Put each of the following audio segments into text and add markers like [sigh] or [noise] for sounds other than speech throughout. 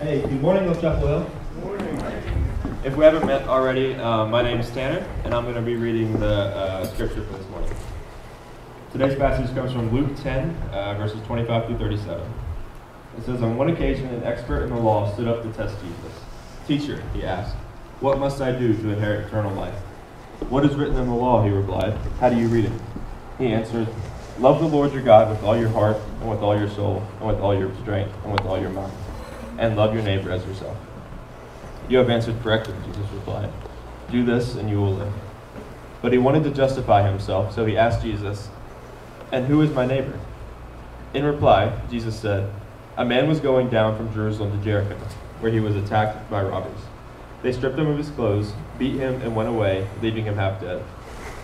Hey, good morning, Oak Chapel Hill. Morning. If we haven't met already, uh, my name is Tanner, and I'm going to be reading the uh, scripture for this morning. Today's passage comes from Luke 10, uh, verses 25 through 37. It says, On one occasion, an expert in the law stood up to test Jesus. Teacher, he asked, what must I do to inherit eternal life? What is written in the law? He replied. How do you read it? He answered, Love the Lord your God with all your heart, and with all your soul, and with all your strength, and with all your mind, and love your neighbor as yourself. You have answered correctly, Jesus replied. Do this, and you will live. But he wanted to justify himself, so he asked Jesus, And who is my neighbor? In reply, Jesus said, A man was going down from Jerusalem to Jericho, where he was attacked by robbers. They stripped him of his clothes, beat him, and went away, leaving him half dead.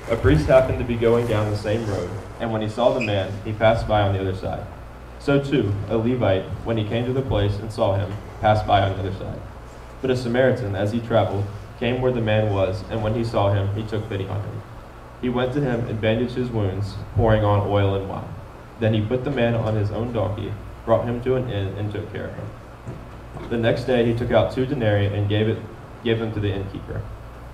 A priest happened to be going down the same road, and when he saw the man, he passed by on the other side. So too, a Levite, when he came to the place and saw him, passed by on the other side. But a Samaritan, as he traveled, came where the man was, and when he saw him, he took pity on him. He went to him and bandaged his wounds, pouring on oil and wine. Then he put the man on his own donkey, brought him to an inn, and took care of him. The next day he took out two denarii and gave it Give them to the innkeeper.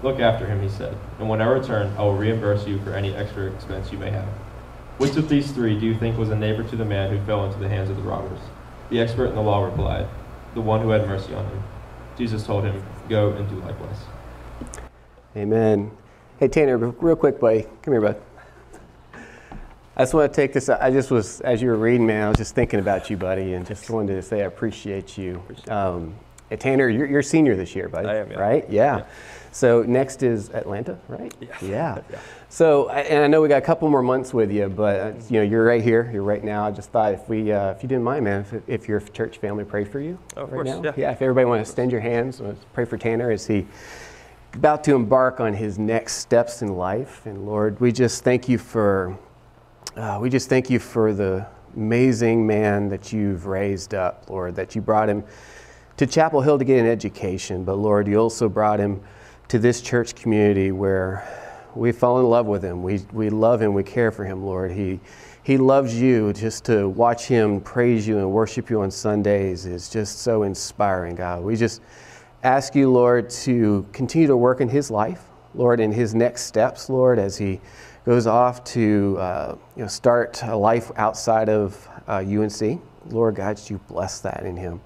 Look after him, he said, and when I return, I will reimburse you for any extra expense you may have. Which of these three do you think was a neighbor to the man who fell into the hands of the robbers? The expert in the law replied, The one who had mercy on him. Jesus told him, Go and do likewise. Amen. Hey, Tanner, real quick, buddy. Come here, bud. I just want to take this. I just was, as you were reading, man, I was just thinking about you, buddy, and just wanted to say I appreciate you. Um, Hey, Tanner, you're, you're senior this year, buddy. I am, yeah. Right? Yeah. yeah. So next is Atlanta, right? Yeah. [laughs] Yeah. yeah. So, and I know we got a couple more months with you, but uh, you know, you're right here. You're right now. I just thought if we, uh, if you didn't mind, man, if, if your church family pray for you oh, of right course. now. Yeah. yeah. If everybody want to extend your hands, pray for Tanner as he about to embark on his next steps in life. And Lord, we just thank you for, uh, we just thank you for the amazing man that you've raised up, Lord, that you brought him to Chapel Hill to get an education, but Lord, you also brought him to this church community where we fall in love with him. We, we love him, we care for him, Lord. He, he loves you. Just to watch him praise you and worship you on Sundays is just so inspiring, God. We just ask you, Lord, to continue to work in his life, Lord, in his next steps, Lord, as he goes off to uh, you know, start a life outside of uh, UNC. Lord God, you bless that in him.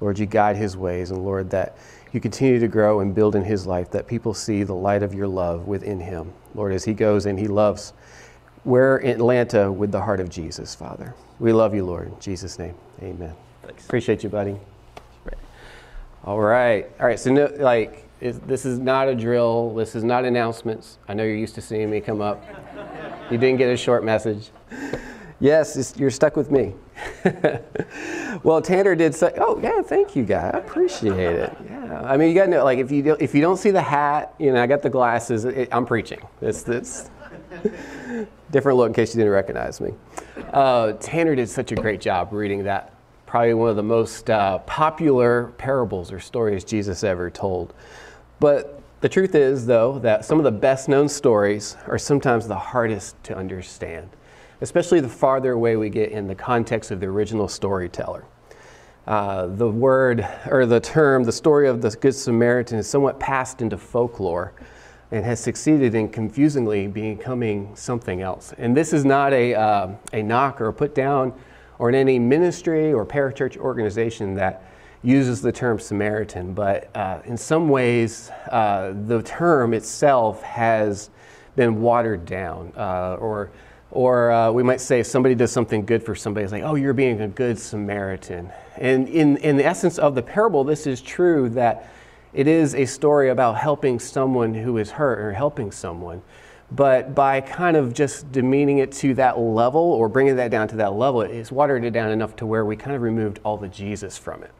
Lord, you guide his ways, and Lord, that you continue to grow and build in his life, that people see the light of your love within him. Lord, as he goes and he loves we're in Atlanta with the heart of Jesus, Father. We love you, Lord. In Jesus' name, amen. Thanks. Appreciate you, buddy. All right. All right. So, no, like, this is not a drill. This is not announcements. I know you're used to seeing me come up. You didn't get a short message. Yes, you're stuck with me. [laughs] well, Tanner did say, "Oh yeah, thank you, guy. I appreciate it." Yeah, I mean, you got to know, like, if you do, if you don't see the hat, you know, I got the glasses. It, I'm preaching. It's it's [laughs] different look in case you didn't recognize me. Uh, Tanner did such a great job reading that. Probably one of the most uh, popular parables or stories Jesus ever told. But the truth is, though, that some of the best known stories are sometimes the hardest to understand especially the farther away we get in the context of the original storyteller. Uh, the word or the term, the story of the Good Samaritan, is somewhat passed into folklore and has succeeded in confusingly becoming something else. And this is not a, uh, a knock or a put down or in any ministry or parachurch organization that uses the term Samaritan, but uh, in some ways, uh, the term itself has been watered down uh, or or uh, we might say if somebody does something good for somebody, it's like, oh, you're being a good Samaritan. And in, in the essence of the parable, this is true that it is a story about helping someone who is hurt or helping someone. But by kind of just demeaning it to that level or bringing that down to that level, it's watered it down enough to where we kind of removed all the Jesus from it.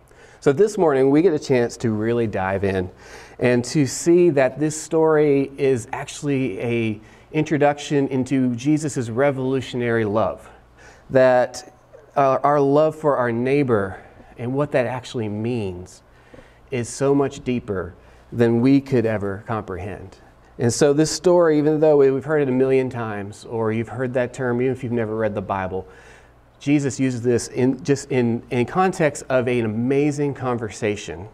So this morning, we get a chance to really dive in and to see that this story is actually a introduction into Jesus' revolutionary love. That uh, our love for our neighbor and what that actually means is so much deeper than we could ever comprehend. And so, this story, even though we've heard it a million times, or you've heard that term, even if you've never read the Bible, Jesus uses this in just in, in context of an amazing conversation,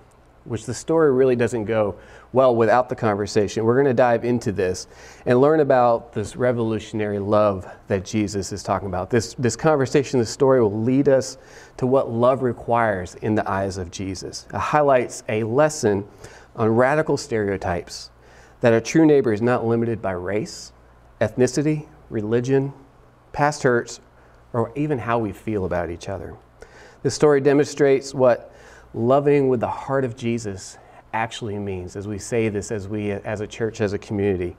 which the story really doesn't go well without the conversation. We're going to dive into this and learn about this revolutionary love that Jesus is talking about. This, this conversation, this story will lead us to what love requires in the eyes of Jesus. It highlights a lesson on radical stereotypes that a true neighbor is not limited by race, ethnicity, religion, past hurts, or even how we feel about each other. This story demonstrates what loving with the heart of Jesus actually means as we say this as we as a church as a community.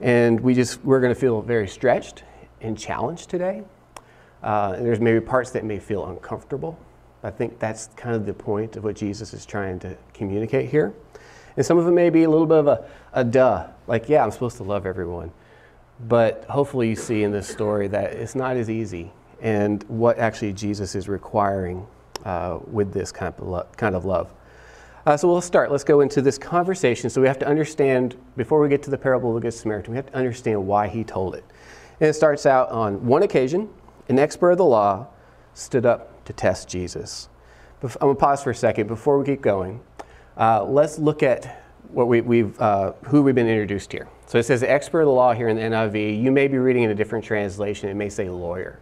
And we just we're going to feel very stretched and challenged today. Uh, and there's maybe parts that may feel uncomfortable. I think that's kind of the point of what jesus is trying to communicate here. And some of it may be a little bit of a, a duh like yeah i'm supposed to love everyone. But hopefully you see in this story that it's not as easy and what actually jesus is requiring uh, with this kind of, lo- kind of love uh, so we'll start. Let's go into this conversation. So we have to understand, before we get to the parable of the Good Samaritan, we have to understand why he told it. And it starts out on one occasion, an expert of the law stood up to test Jesus. I'm going to pause for a second before we keep going. Uh, let's look at what we, have uh, who we've been introduced here. So it says expert of the law here in the NIV. You may be reading in a different translation. It may say lawyer.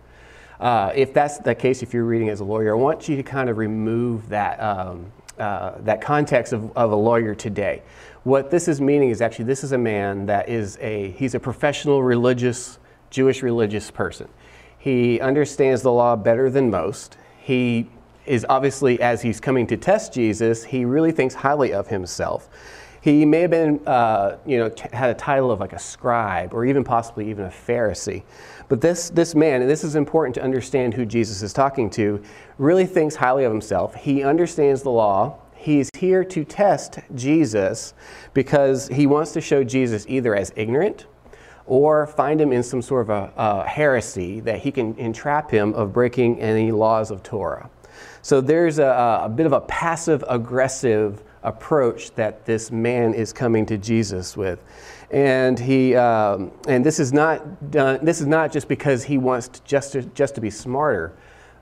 Uh, if that's the case, if you're reading as a lawyer, I want you to kind of remove that um, uh, that context of, of a lawyer today. What this is meaning is actually this is a man that is a he's a professional religious Jewish religious person. He understands the law better than most. He is obviously as he's coming to test Jesus, he really thinks highly of himself. He may have been, uh, you know, had a title of like a scribe or even possibly even a Pharisee. But this, this man, and this is important to understand who Jesus is talking to, really thinks highly of himself. He understands the law. He's here to test Jesus because he wants to show Jesus either as ignorant or find him in some sort of a, a heresy that he can entrap him of breaking any laws of Torah. So there's a, a bit of a passive aggressive approach that this man is coming to Jesus with. And, he, um, and this, is not done, this is not just because he wants to just, to, just to be smarter,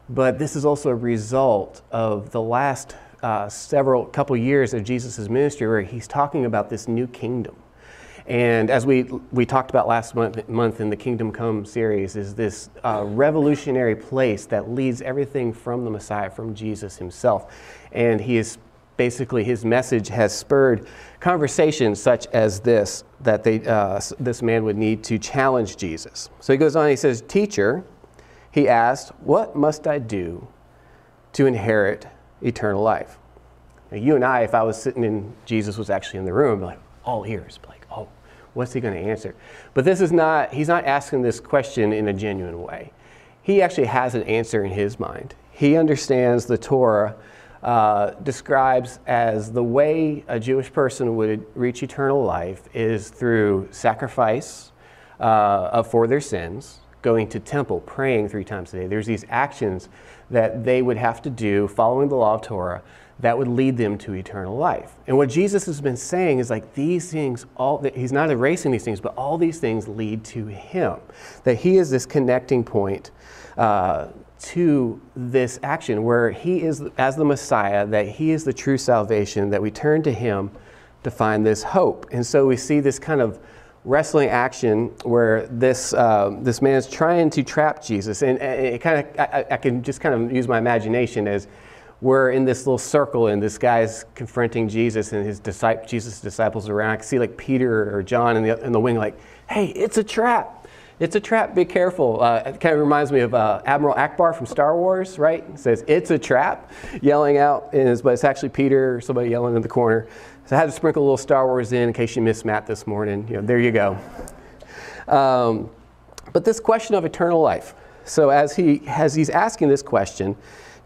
but this is also a result of the last uh, several couple years of Jesus' ministry where he's talking about this new kingdom. And as we, we talked about last month, month in the Kingdom Come series, is this uh, revolutionary place that leads everything from the Messiah, from Jesus himself. And he is basically, his message has spurred conversations such as this, that they, uh, this man would need to challenge Jesus. So he goes on, he says, Teacher, he asked, What must I do to inherit eternal life? Now, you and I, if I was sitting in, Jesus was actually in the room, like, all ears, like, oh, what's he going to answer? But this is not, he's not asking this question in a genuine way. He actually has an answer in his mind. He understands the Torah uh, describes as the way a Jewish person would reach eternal life is through sacrifice uh, for their sins, going to temple, praying three times a day. There's these actions that they would have to do following the law of Torah that would lead them to eternal life. And what Jesus has been saying is like these things, all he's not erasing these things, but all these things lead to him. That he is this connecting point uh, to this action where he is, as the Messiah, that he is the true salvation, that we turn to him to find this hope. And so we see this kind of wrestling action where this, uh, this man is trying to trap Jesus. And it kind of, I, I, can just kind of use my imagination as we're in this little circle and this guy's confronting Jesus and his disciples, Jesus' disciples around. I can see like Peter or John in the, in the wing like, hey, it's a trap. It's a trap, be careful. Uh, it kind of reminds me of uh, Admiral Ackbar from Star Wars, right? It says, it's a trap, yelling out, his, but it's actually Peter or somebody yelling in the corner. So I had to sprinkle a little Star Wars in in case you missed Matt this morning. You know, there you go. Um, but this question of eternal life. So as, he, as he's asking this question,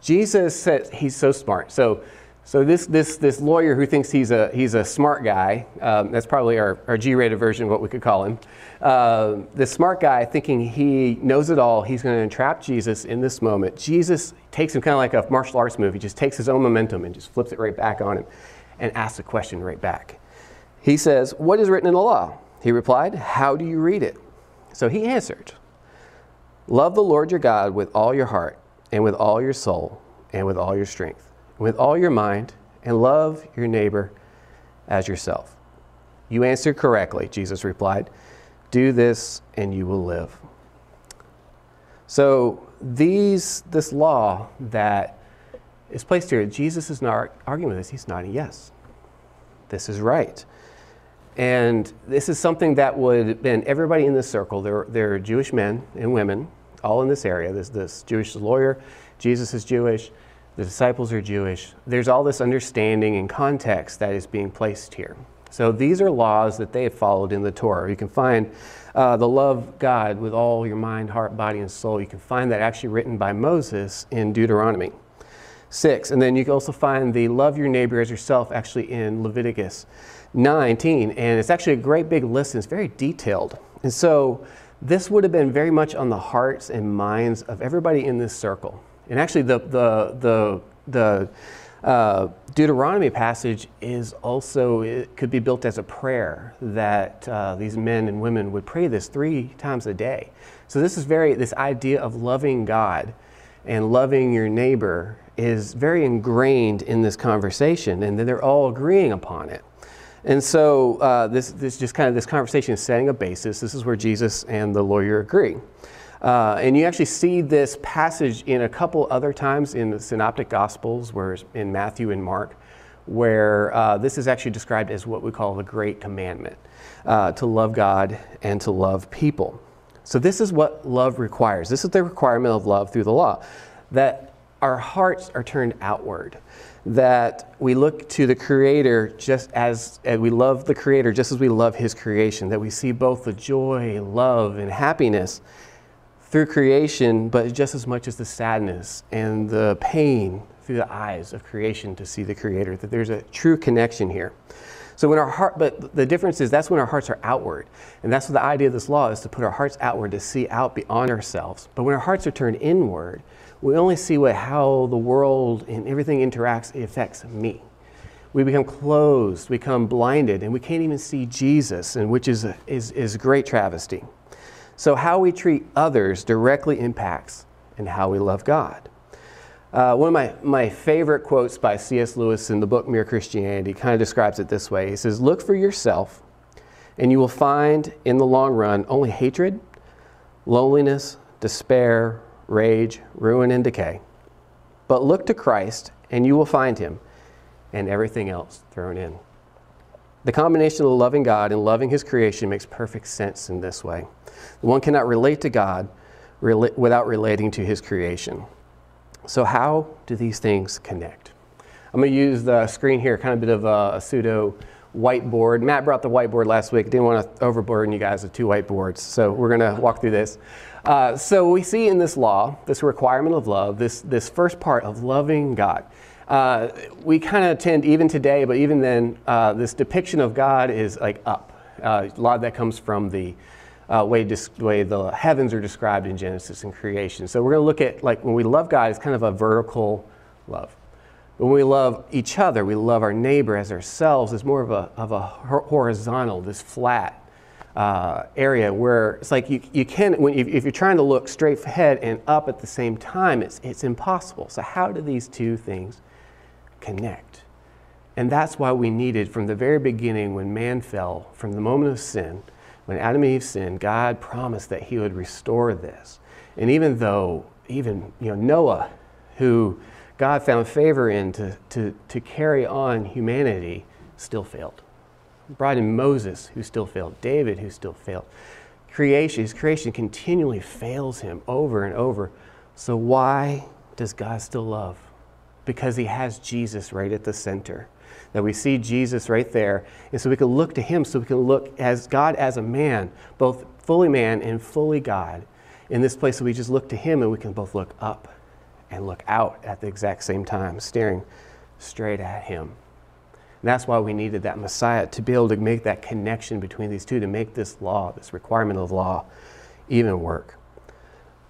Jesus says, he's so smart. So so this, this, this lawyer who thinks he's a, he's a smart guy, um, that's probably our, our G-rated version of what we could call him. Uh, this smart guy thinking he knows it all, he's going to entrap Jesus in this moment. Jesus takes him kind of like a martial arts movie, just takes his own momentum and just flips it right back on him and asks a question right back. He says, what is written in the law? He replied, how do you read it? So he answered, love the Lord your God with all your heart and with all your soul, and with all your strength, with all your mind, and love your neighbor as yourself. You answered correctly, Jesus replied. Do this, and you will live. So, these, this law that is placed here, Jesus is not arguing with this, he's nodding yes. This is right. And this is something that would have been everybody in this circle. There, there are Jewish men and women all in this area. There's this Jewish lawyer, Jesus is Jewish, the disciples are Jewish. There's all this understanding and context that is being placed here. So these are laws that they have followed in the Torah. You can find uh, the love God with all your mind, heart, body, and soul. You can find that actually written by Moses in Deuteronomy 6. And then you can also find the love your neighbor as yourself actually in Leviticus 19. And it's actually a great big list and it's very detailed. And so this would have been very much on the hearts and minds of everybody in this circle. And actually, the, the, the, the uh, Deuteronomy passage is also, it could be built as a prayer that uh, these men and women would pray this three times a day. So, this is very, this idea of loving God and loving your neighbor is very ingrained in this conversation, and they're all agreeing upon it. And so, uh, this, this just kind of this conversation is setting a basis. This is where Jesus and the lawyer agree. Uh, and you actually see this passage in a couple other times in the Synoptic Gospels, where in Matthew and Mark, where uh, this is actually described as what we call the Great Commandment uh, to love God and to love people. So, this is what love requires. This is the requirement of love through the law that our hearts are turned outward, that we look to the Creator just as, as we love the Creator just as we love His creation, that we see both the joy, love, and happiness through creation, but just as much as the sadness and the pain through the eyes of creation to see the Creator, that there's a true connection here. So when our heart, but the difference is that's when our hearts are outward. And that's what the idea of this law is to put our hearts outward, to see out beyond ourselves. But when our hearts are turned inward, we only see what, how the world and everything interacts, it affects me. We become closed, we become blinded, and we can't even see Jesus, and which is, a, is, is great travesty. So, how we treat others directly impacts and how we love God. Uh, one of my, my favorite quotes by C.S. Lewis in the book Mere Christianity kind of describes it this way He says, Look for yourself, and you will find in the long run only hatred, loneliness, despair, rage, ruin, and decay. But look to Christ, and you will find him, and everything else thrown in. The combination of loving God and loving his creation makes perfect sense in this way. One cannot relate to God without relating to his creation. So, how do these things connect? I'm going to use the screen here, kind of a bit of a, a pseudo whiteboard. Matt brought the whiteboard last week. Didn't want to overburden you guys with two whiteboards, so we're going to walk through this. Uh, so we see in this law, this requirement of love, this, this first part of loving God. Uh, we kind of tend, even today, but even then, uh, this depiction of God is like up. Uh, a lot of that comes from the uh, way, way the heavens are described in Genesis and creation. So we're going to look at like when we love God, it's kind of a vertical love. When we love each other, we love our neighbor as ourselves, it's more of a, of a horizontal, this flat uh, area where it's like you, you can, when, if, if you're trying to look straight ahead and up at the same time, it's, it's impossible. So, how do these two things connect? And that's why we needed, from the very beginning, when man fell, from the moment of sin, when Adam and Eve sinned, God promised that He would restore this. And even though, even you know, Noah, who God found favor in to, to, to carry on humanity, still failed. Brought in Moses, who still failed, David, who still failed. Creation, his creation continually fails him over and over. So why does God still love? Because he has Jesus right at the center that we see Jesus right there. And so we can look to him, so we can look as God as a man, both fully man and fully God. In this place, so we just look to him and we can both look up and look out at the exact same time, staring straight at him. And that's why we needed that Messiah to be able to make that connection between these two, to make this law, this requirement of law, even work.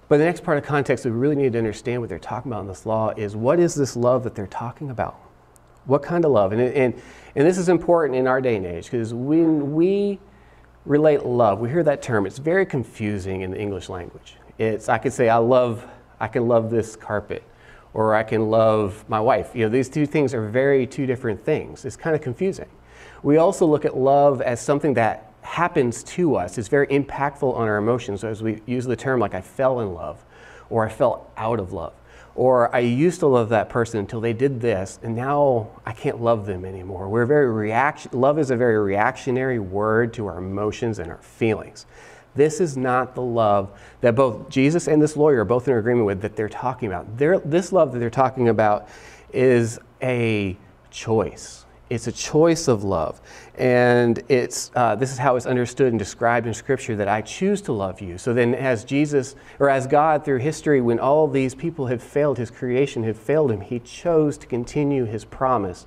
But the next part of context we really need to understand what they're talking about in this law is what is this love that they're talking about? What kind of love? And, and, and this is important in our day and age because when we relate love, we hear that term, it's very confusing in the English language. It's, I could say, I love, I can love this carpet or I can love my wife. You know, these two things are very two different things. It's kind of confusing. We also look at love as something that happens to us. It's very impactful on our emotions. As we use the term like I fell in love or I fell out of love or I used to love that person until they did this, and now I can't love them anymore. We're very reaction. Love is a very reactionary word to our emotions and our feelings. This is not the love that both Jesus and this lawyer are both in agreement with that they're talking about. They're, this love that they're talking about is a choice. It's a choice of love. And it's, uh, this is how it's understood and described in Scripture that I choose to love you. So then, as Jesus, or as God through history, when all these people have failed, his creation had failed him, he chose to continue his promise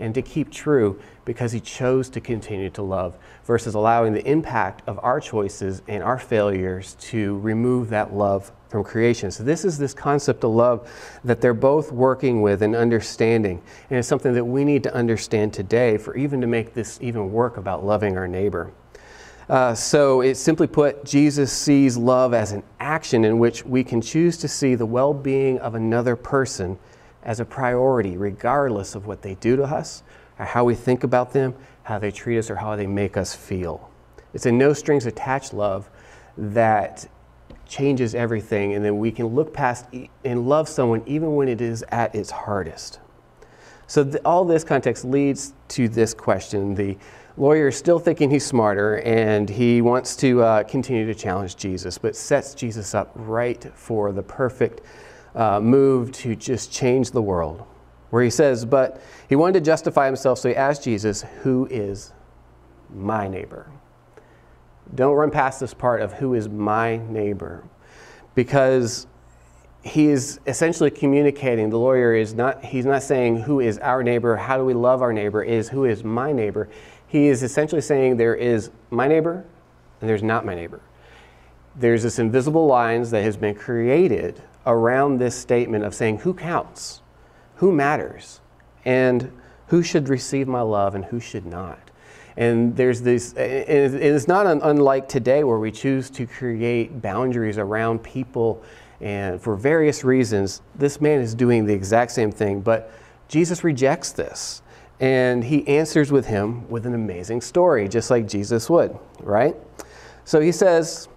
and to keep true because he chose to continue to love versus allowing the impact of our choices and our failures to remove that love from creation. So, this is this concept of love that they're both working with and understanding. And it's something that we need to understand today for even to make this even work about loving our neighbor. Uh, so, it simply put, Jesus sees love as an action in which we can choose to see the well being of another person as a priority, regardless of what they do to us, or how we think about them, how they treat us, or how they make us feel. It's a no strings attached love that changes everything, and then we can look past and love someone even when it is at its hardest. So, the, all this context leads to this question. The lawyer is still thinking he's smarter, and he wants to uh, continue to challenge Jesus, but sets Jesus up right for the perfect uh, move to just change the world. Where he says, but he wanted to justify himself, so he asked Jesus, Who is my neighbor? Don't run past this part of who is my neighbor because he is essentially communicating the lawyer is not he's not saying who is our neighbor how do we love our neighbor is who is my neighbor he is essentially saying there is my neighbor and there's not my neighbor there's this invisible lines that has been created around this statement of saying who counts who matters and who should receive my love and who should not and there's this, and it's not unlike today where we choose to create boundaries around people and for various reasons. This man is doing the exact same thing, but Jesus rejects this. And he answers with him with an amazing story, just like Jesus would, right? So he says,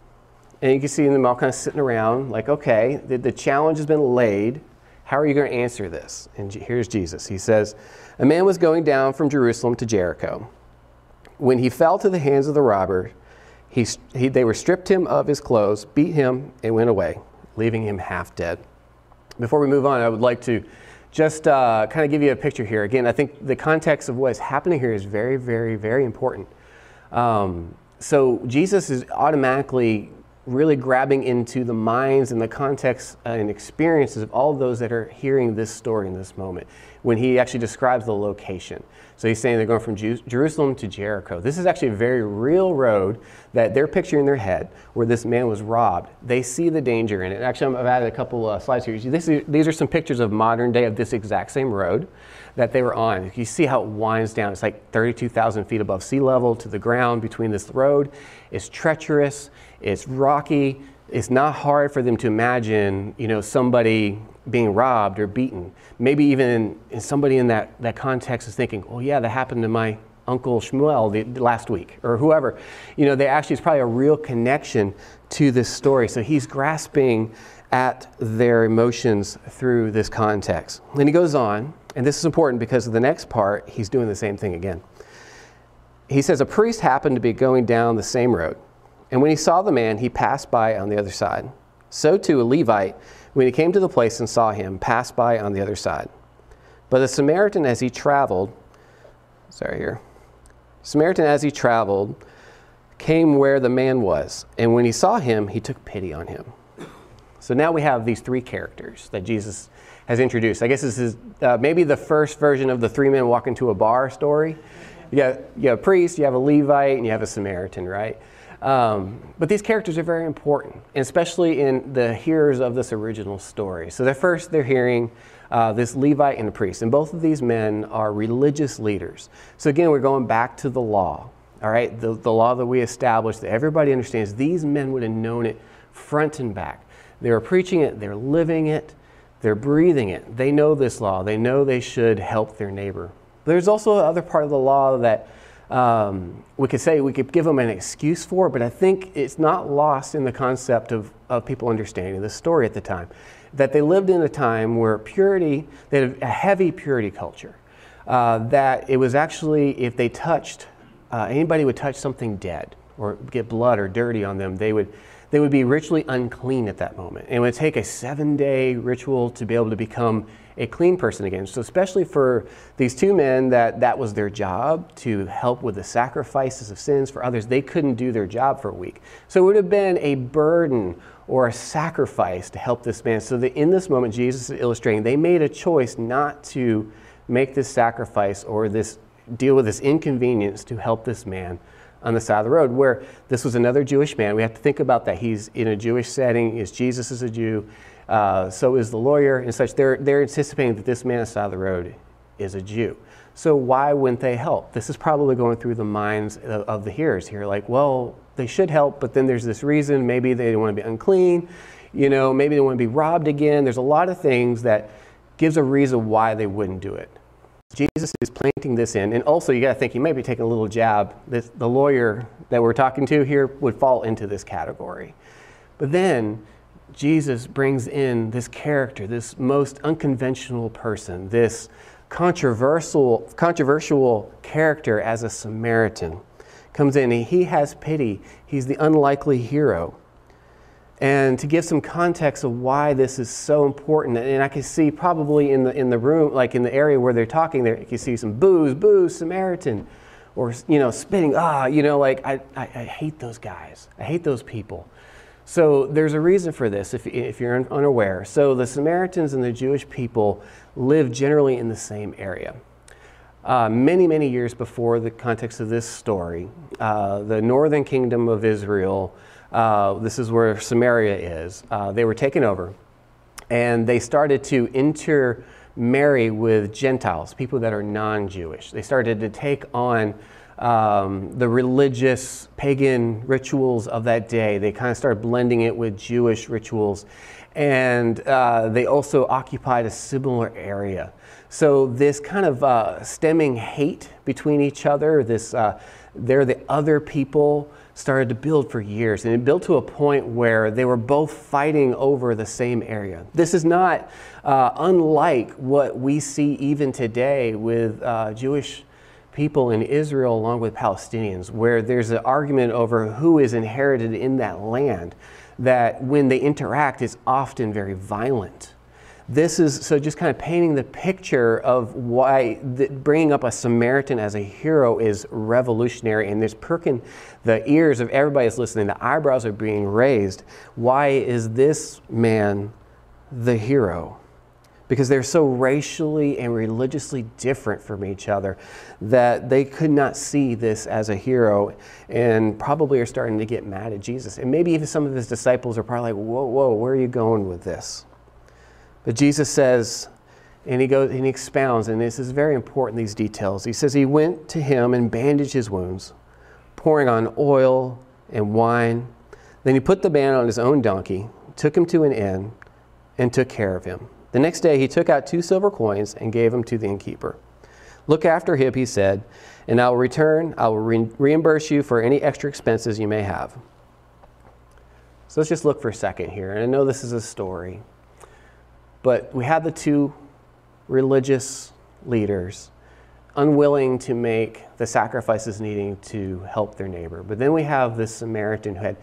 and you can see them all kind of sitting around, like, okay, the, the challenge has been laid. How are you going to answer this? And here's Jesus. He says, A man was going down from Jerusalem to Jericho when he fell to the hands of the robber, he, he, they were stripped him of his clothes, beat him, and went away, leaving him half dead. Before we move on, I would like to just uh, kind of give you a picture here. Again, I think the context of what is happening here is very, very, very important. Um, so Jesus is automatically really grabbing into the minds and the context and experiences of all those that are hearing this story in this moment when he actually describes the location. So he's saying they're going from Jerusalem to Jericho. This is actually a very real road that they're picturing in their head where this man was robbed. They see the danger in it. Actually, I've added a couple uh, slides here. These are some pictures of modern day of this exact same road that they were on. You see how it winds down. It's like 32,000 feet above sea level to the ground between this road. It's treacherous, it's rocky. It's not hard for them to imagine, you know, somebody being robbed or beaten. Maybe even somebody in that, that context is thinking, oh, yeah, that happened to my uncle Shmuel the, last week or whoever. You know, they actually, it's probably a real connection to this story. So he's grasping at their emotions through this context. Then he goes on, and this is important because of the next part, he's doing the same thing again. He says, A priest happened to be going down the same road, and when he saw the man, he passed by on the other side. So too, a Levite when he came to the place and saw him, passed by on the other side. But the Samaritan, as he traveled, sorry here, Samaritan, as he traveled, came where the man was, and when he saw him, he took pity on him. So now we have these three characters that Jesus has introduced. I guess this is uh, maybe the first version of the three men walk into a bar story. You got, you have a priest, you have a Levite, and you have a Samaritan, right? Um, but these characters are very important, especially in the hearers of this original story. So, they're first, they're hearing uh, this Levite and a priest, and both of these men are religious leaders. So, again, we're going back to the law, all right? The, the law that we established that everybody understands. These men would have known it front and back. They're preaching it, they're living it, they're breathing it. They know this law, they know they should help their neighbor. There's also another part of the law that um, we could say we could give them an excuse for, but I think it's not lost in the concept of, of people understanding the story at the time. That they lived in a time where purity, they had a heavy purity culture. Uh, that it was actually, if they touched, uh, anybody would touch something dead or get blood or dirty on them, they would, they would be ritually unclean at that moment. And it would take a seven day ritual to be able to become a clean person again. So, especially for these two men, that that was their job to help with the sacrifices of sins for others, they couldn't do their job for a week. So, it would have been a burden or a sacrifice to help this man. So, that in this moment, Jesus is illustrating they made a choice not to make this sacrifice or this deal with this inconvenience to help this man on the side of the road where this was another jewish man we have to think about that he's in a jewish setting is jesus is a jew uh, so is the lawyer and such. They're, they're anticipating that this man on the side of the road is a Jew. So why wouldn't they help? This is probably going through the minds of, of the hearers here. Like, well, they should help, but then there's this reason. Maybe they want to be unclean. You know, maybe they want to be robbed again. There's a lot of things that gives a reason why they wouldn't do it. Jesus is planting this in. And also, you got to think, he may be taking a little jab. This, the lawyer that we're talking to here would fall into this category. But then Jesus brings in this character, this most unconventional person, this controversial, controversial character as a Samaritan. Comes in and he has pity. He's the unlikely hero. And to give some context of why this is so important, and I can see probably in the, in the room, like in the area where they're talking, there you can see some booze, booze, Samaritan, or you know, spitting, ah, you know, like I, I, I hate those guys. I hate those people. So there's a reason for this if, if you're unaware. So the Samaritans and the Jewish people live generally in the same area. Uh, many, many years before the context of this story, uh, the northern kingdom of Israel, uh, this is where Samaria is, uh, they were taken over and they started to intermarry with Gentiles, people that are non Jewish. They started to take on um, the religious pagan rituals of that day. They kind of started blending it with Jewish rituals. And uh, they also occupied a similar area. So, this kind of uh, stemming hate between each other, this uh, they're the other people, started to build for years. And it built to a point where they were both fighting over the same area. This is not uh, unlike what we see even today with uh, Jewish people in Israel along with Palestinians, where there's an argument over who is inherited in that land, that when they interact is often very violent. This is so just kind of painting the picture of why the, bringing up a Samaritan as a hero is revolutionary, and this perking the ears of everybody that's listening. The eyebrows are being raised. Why is this man the hero? Because they're so racially and religiously different from each other that they could not see this as a hero and probably are starting to get mad at Jesus. And maybe even some of his disciples are probably like, whoa, whoa, where are you going with this? But Jesus says, and he goes and he expounds, and this is very important, these details. He says he went to him and bandaged his wounds, pouring on oil and wine. Then he put the man on his own donkey, took him to an inn, and took care of him. The next day he took out two silver coins and gave them to the innkeeper. Look after him, he said, and I will return. I will re- reimburse you for any extra expenses you may have. So let's just look for a second here. And I know this is a story, but we have the two religious leaders unwilling to make the sacrifices needing to help their neighbor. But then we have this Samaritan who had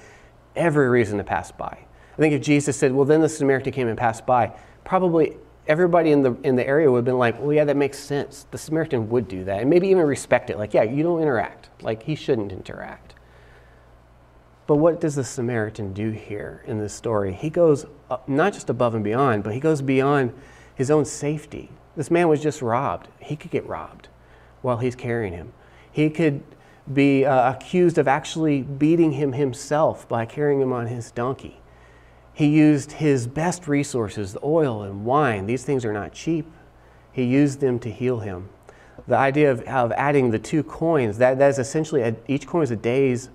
every reason to pass by. I think if Jesus said, well, then the Samaritan came and passed by, probably everybody in the in the area would have been like, well, yeah, that makes sense. The Samaritan would do that, and maybe even respect it. Like, yeah, you don't interact. Like, he shouldn't interact. But what does the Samaritan do here in this story? He goes not just above and beyond, but he goes beyond his own safety. This man was just robbed. He could get robbed while he's carrying him. He could be uh, accused of actually beating him himself by carrying him on his donkey. He used his best resources, the oil and wine. These things are not cheap. He used them to heal him. The idea of, of adding the two coins, that, that is essentially a, each coin is a day's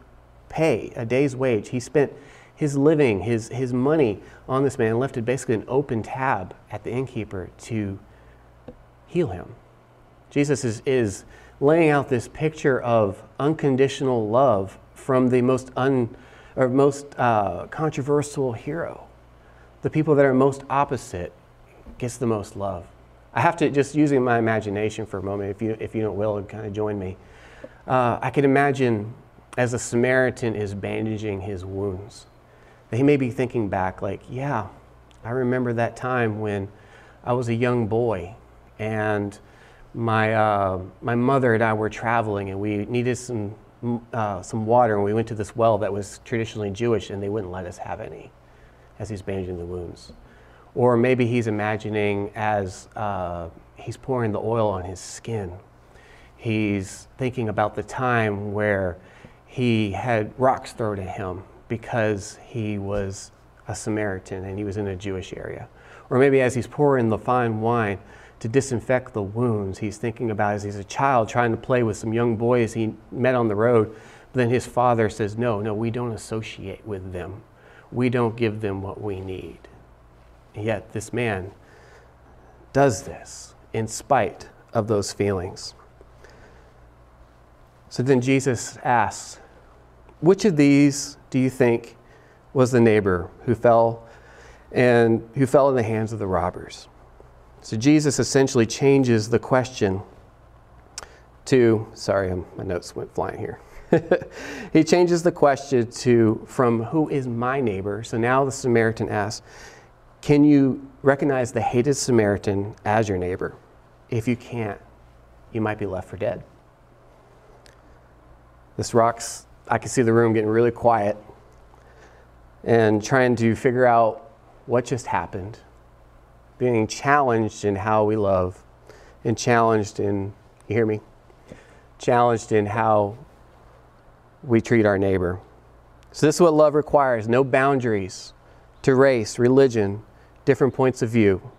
pay, a day's wage. He spent his living, his, his money on this man, left it basically an open tab at the innkeeper to heal him. Jesus is, is laying out this picture of unconditional love from the most, un, or most uh, controversial hero. The people that are most opposite gets the most love. I have to, just using my imagination for a moment, if you, if you don't will, kind of join me. Uh, I can imagine as a Samaritan is bandaging his wounds, that he may be thinking back, like, yeah, I remember that time when I was a young boy and my, uh, my mother and I were traveling and we needed some, uh, some water and we went to this well that was traditionally Jewish and they wouldn't let us have any as he's bandaging the wounds. Or maybe he's imagining as uh, he's pouring the oil on his skin, he's thinking about the time where he had rocks thrown at him because he was a Samaritan and he was in a Jewish area. Or maybe as he's pouring the fine wine to disinfect the wounds, he's thinking about as he's a child trying to play with some young boys he met on the road. But then his father says, No, no, we don't associate with them. We don't give them what we need. And yet this man does this in spite of those feelings. So then Jesus asks, which of these do you think was the neighbor who fell and who fell in the hands of the robbers? So Jesus essentially changes the question to sorry, my notes went flying here. [laughs] he changes the question to from who is my neighbor? So now the Samaritan asks, can you recognize the hated Samaritan as your neighbor? If you can't, you might be left for dead. This rocks I can see the room getting really quiet and trying to figure out what just happened, being challenged in how we love, and challenged in, you hear me? Challenged in how we treat our neighbor. So, this is what love requires no boundaries to race, religion, different points of view,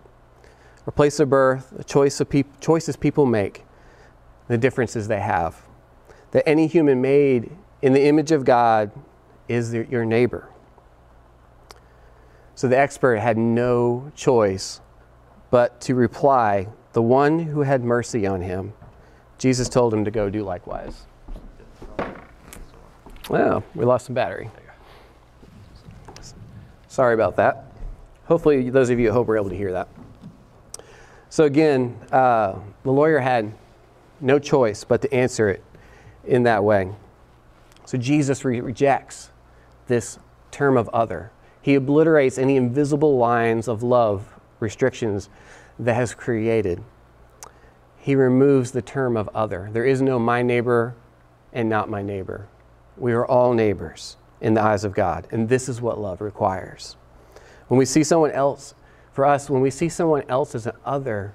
or place of birth, the choice of peop- choices people make, the differences they have. That any human made in the image of God is your neighbor. So the expert had no choice but to reply, The one who had mercy on him. Jesus told him to go do likewise. Well, we lost some battery. Sorry about that. Hopefully, those of you at home were able to hear that. So, again, uh, the lawyer had no choice but to answer it in that way. So Jesus re- rejects this term of other. He obliterates any invisible lines of love restrictions that has created. He removes the term of other. There is no my neighbor and not my neighbor. We are all neighbors in the eyes of God, and this is what love requires. When we see someone else, for us, when we see someone else as an other,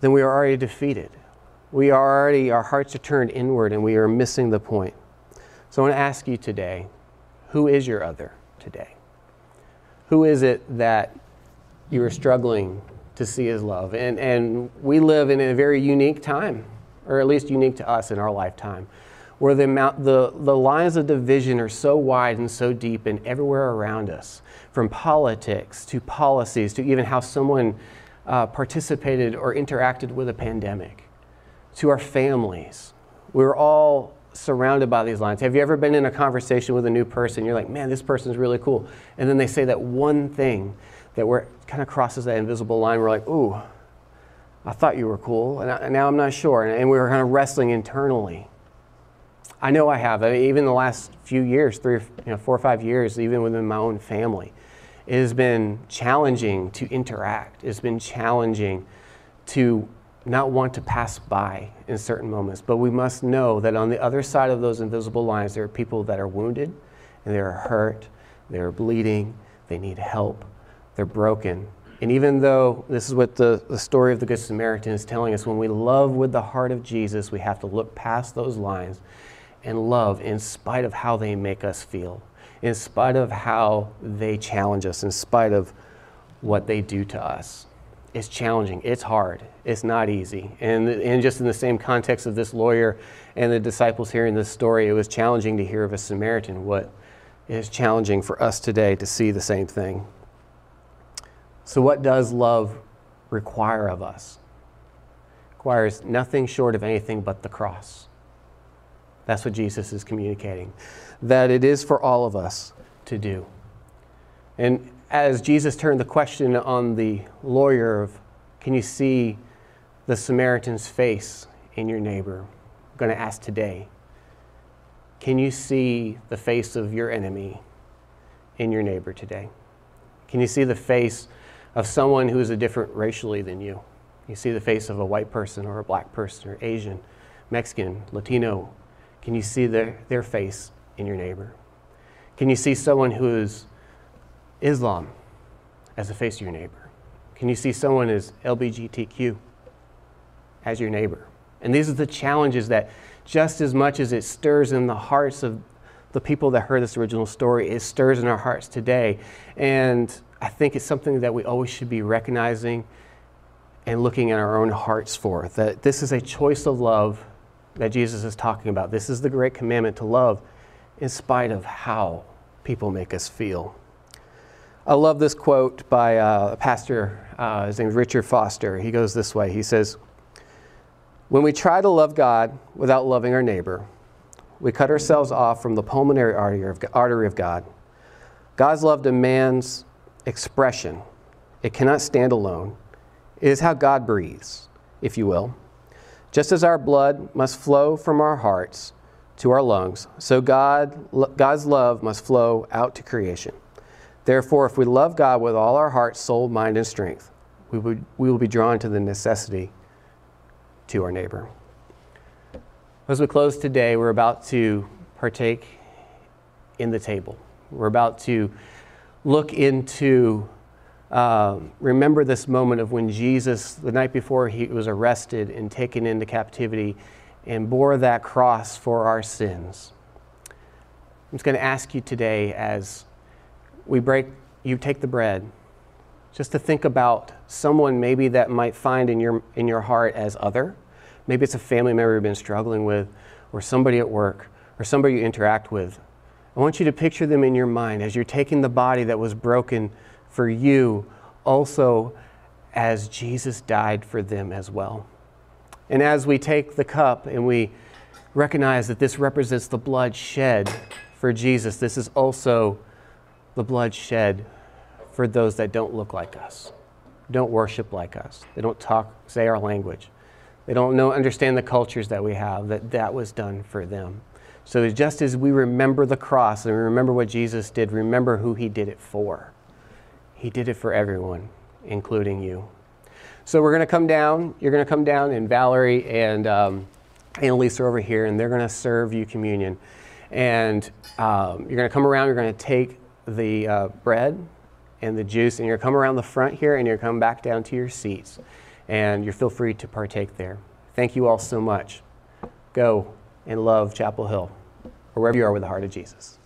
then we are already defeated. We are already, our hearts are turned inward and we are missing the point. So I want to ask you today who is your other today? Who is it that you are struggling to see his love? And, and we live in a very unique time, or at least unique to us in our lifetime, where the, amount, the, the lines of division are so wide and so deep and everywhere around us, from politics to policies to even how someone uh, participated or interacted with a pandemic, to our families. We're all surrounded by these lines. Have you ever been in a conversation with a new person? You're like, man, this person's really cool. And then they say that one thing that we're, kind of crosses that invisible line. We're like, ooh, I thought you were cool, and, I, and now I'm not sure. And, and, we were kind of wrestling internally. I know I have. I mean, even the last few years, three, you know, four or five years, even within my own family, it has been challenging to interact. It's been challenging to not want to pass by in certain moments, but we must know that on the other side of those invisible lines, there are people that are wounded and they are hurt, they are bleeding, they need help, they're broken. And even though this is what the, the story of the Good Samaritan is telling us, when we love with the heart of Jesus, we have to look past those lines and love in spite of how they make us feel, in spite of how they challenge us, in spite of what they do to us it's challenging, it's hard, it's not easy. And, and just in the same context of this lawyer and the disciples hearing this story, it was challenging to hear of a Samaritan What is challenging for us today to see the same thing. So, what does love require of us? It requires nothing short of anything but the cross. That's what Jesus is communicating. That it is for all of us to do. And as Jesus turned the question on the lawyer of, can you see the Samaritan's face in your neighbor? I'm going to ask today. Can you see the face of your enemy in your neighbor today? Can you see the face of someone who is a different racially than you? You see the face of a white person or a black person or Asian, Mexican, Latino. Can you see their, their face in your neighbor? Can you see someone who is Islam as the face of your neighbor? Can you see someone as LGBTQ as your neighbor? And these are the challenges that, just as much as it stirs in the hearts of the people that heard this original story, it stirs in our hearts today. And I think it's something that we always should be recognizing and looking at our own hearts for. That this is a choice of love that Jesus is talking about. This is the great commandment to love in spite of how people make us feel. I love this quote by uh, a pastor, uh, his name is Richard Foster. He goes this way He says, When we try to love God without loving our neighbor, we cut ourselves off from the pulmonary artery of God. God's love demands expression, it cannot stand alone. It is how God breathes, if you will. Just as our blood must flow from our hearts to our lungs, so God, God's love must flow out to creation. Therefore, if we love God with all our heart, soul, mind, and strength, we, would, we will be drawn to the necessity to our neighbor. As we close today, we're about to partake in the table. We're about to look into, um, remember this moment of when Jesus, the night before he was arrested and taken into captivity, and bore that cross for our sins. I'm just going to ask you today as we break, you take the bread, just to think about someone maybe that might find in your, in your heart as other. Maybe it's a family member you've been struggling with, or somebody at work, or somebody you interact with. I want you to picture them in your mind as you're taking the body that was broken for you, also as Jesus died for them as well. And as we take the cup and we recognize that this represents the blood shed for Jesus, this is also the blood shed for those that don't look like us, don't worship like us, they don't talk, say our language, they don't know, understand the cultures that we have, that that was done for them. So just as we remember the cross and we remember what Jesus did, remember who he did it for. He did it for everyone, including you. So we're going to come down. You're going to come down, and Valerie and um, Annalisa are over here, and they're going to serve you communion. And um, you're going to come around. You're going to take the uh, bread and the juice, and you're going to come around the front here, and you're going to come back down to your seats, and you feel free to partake there. Thank you all so much. Go and love Chapel Hill, or wherever you are with the heart of Jesus.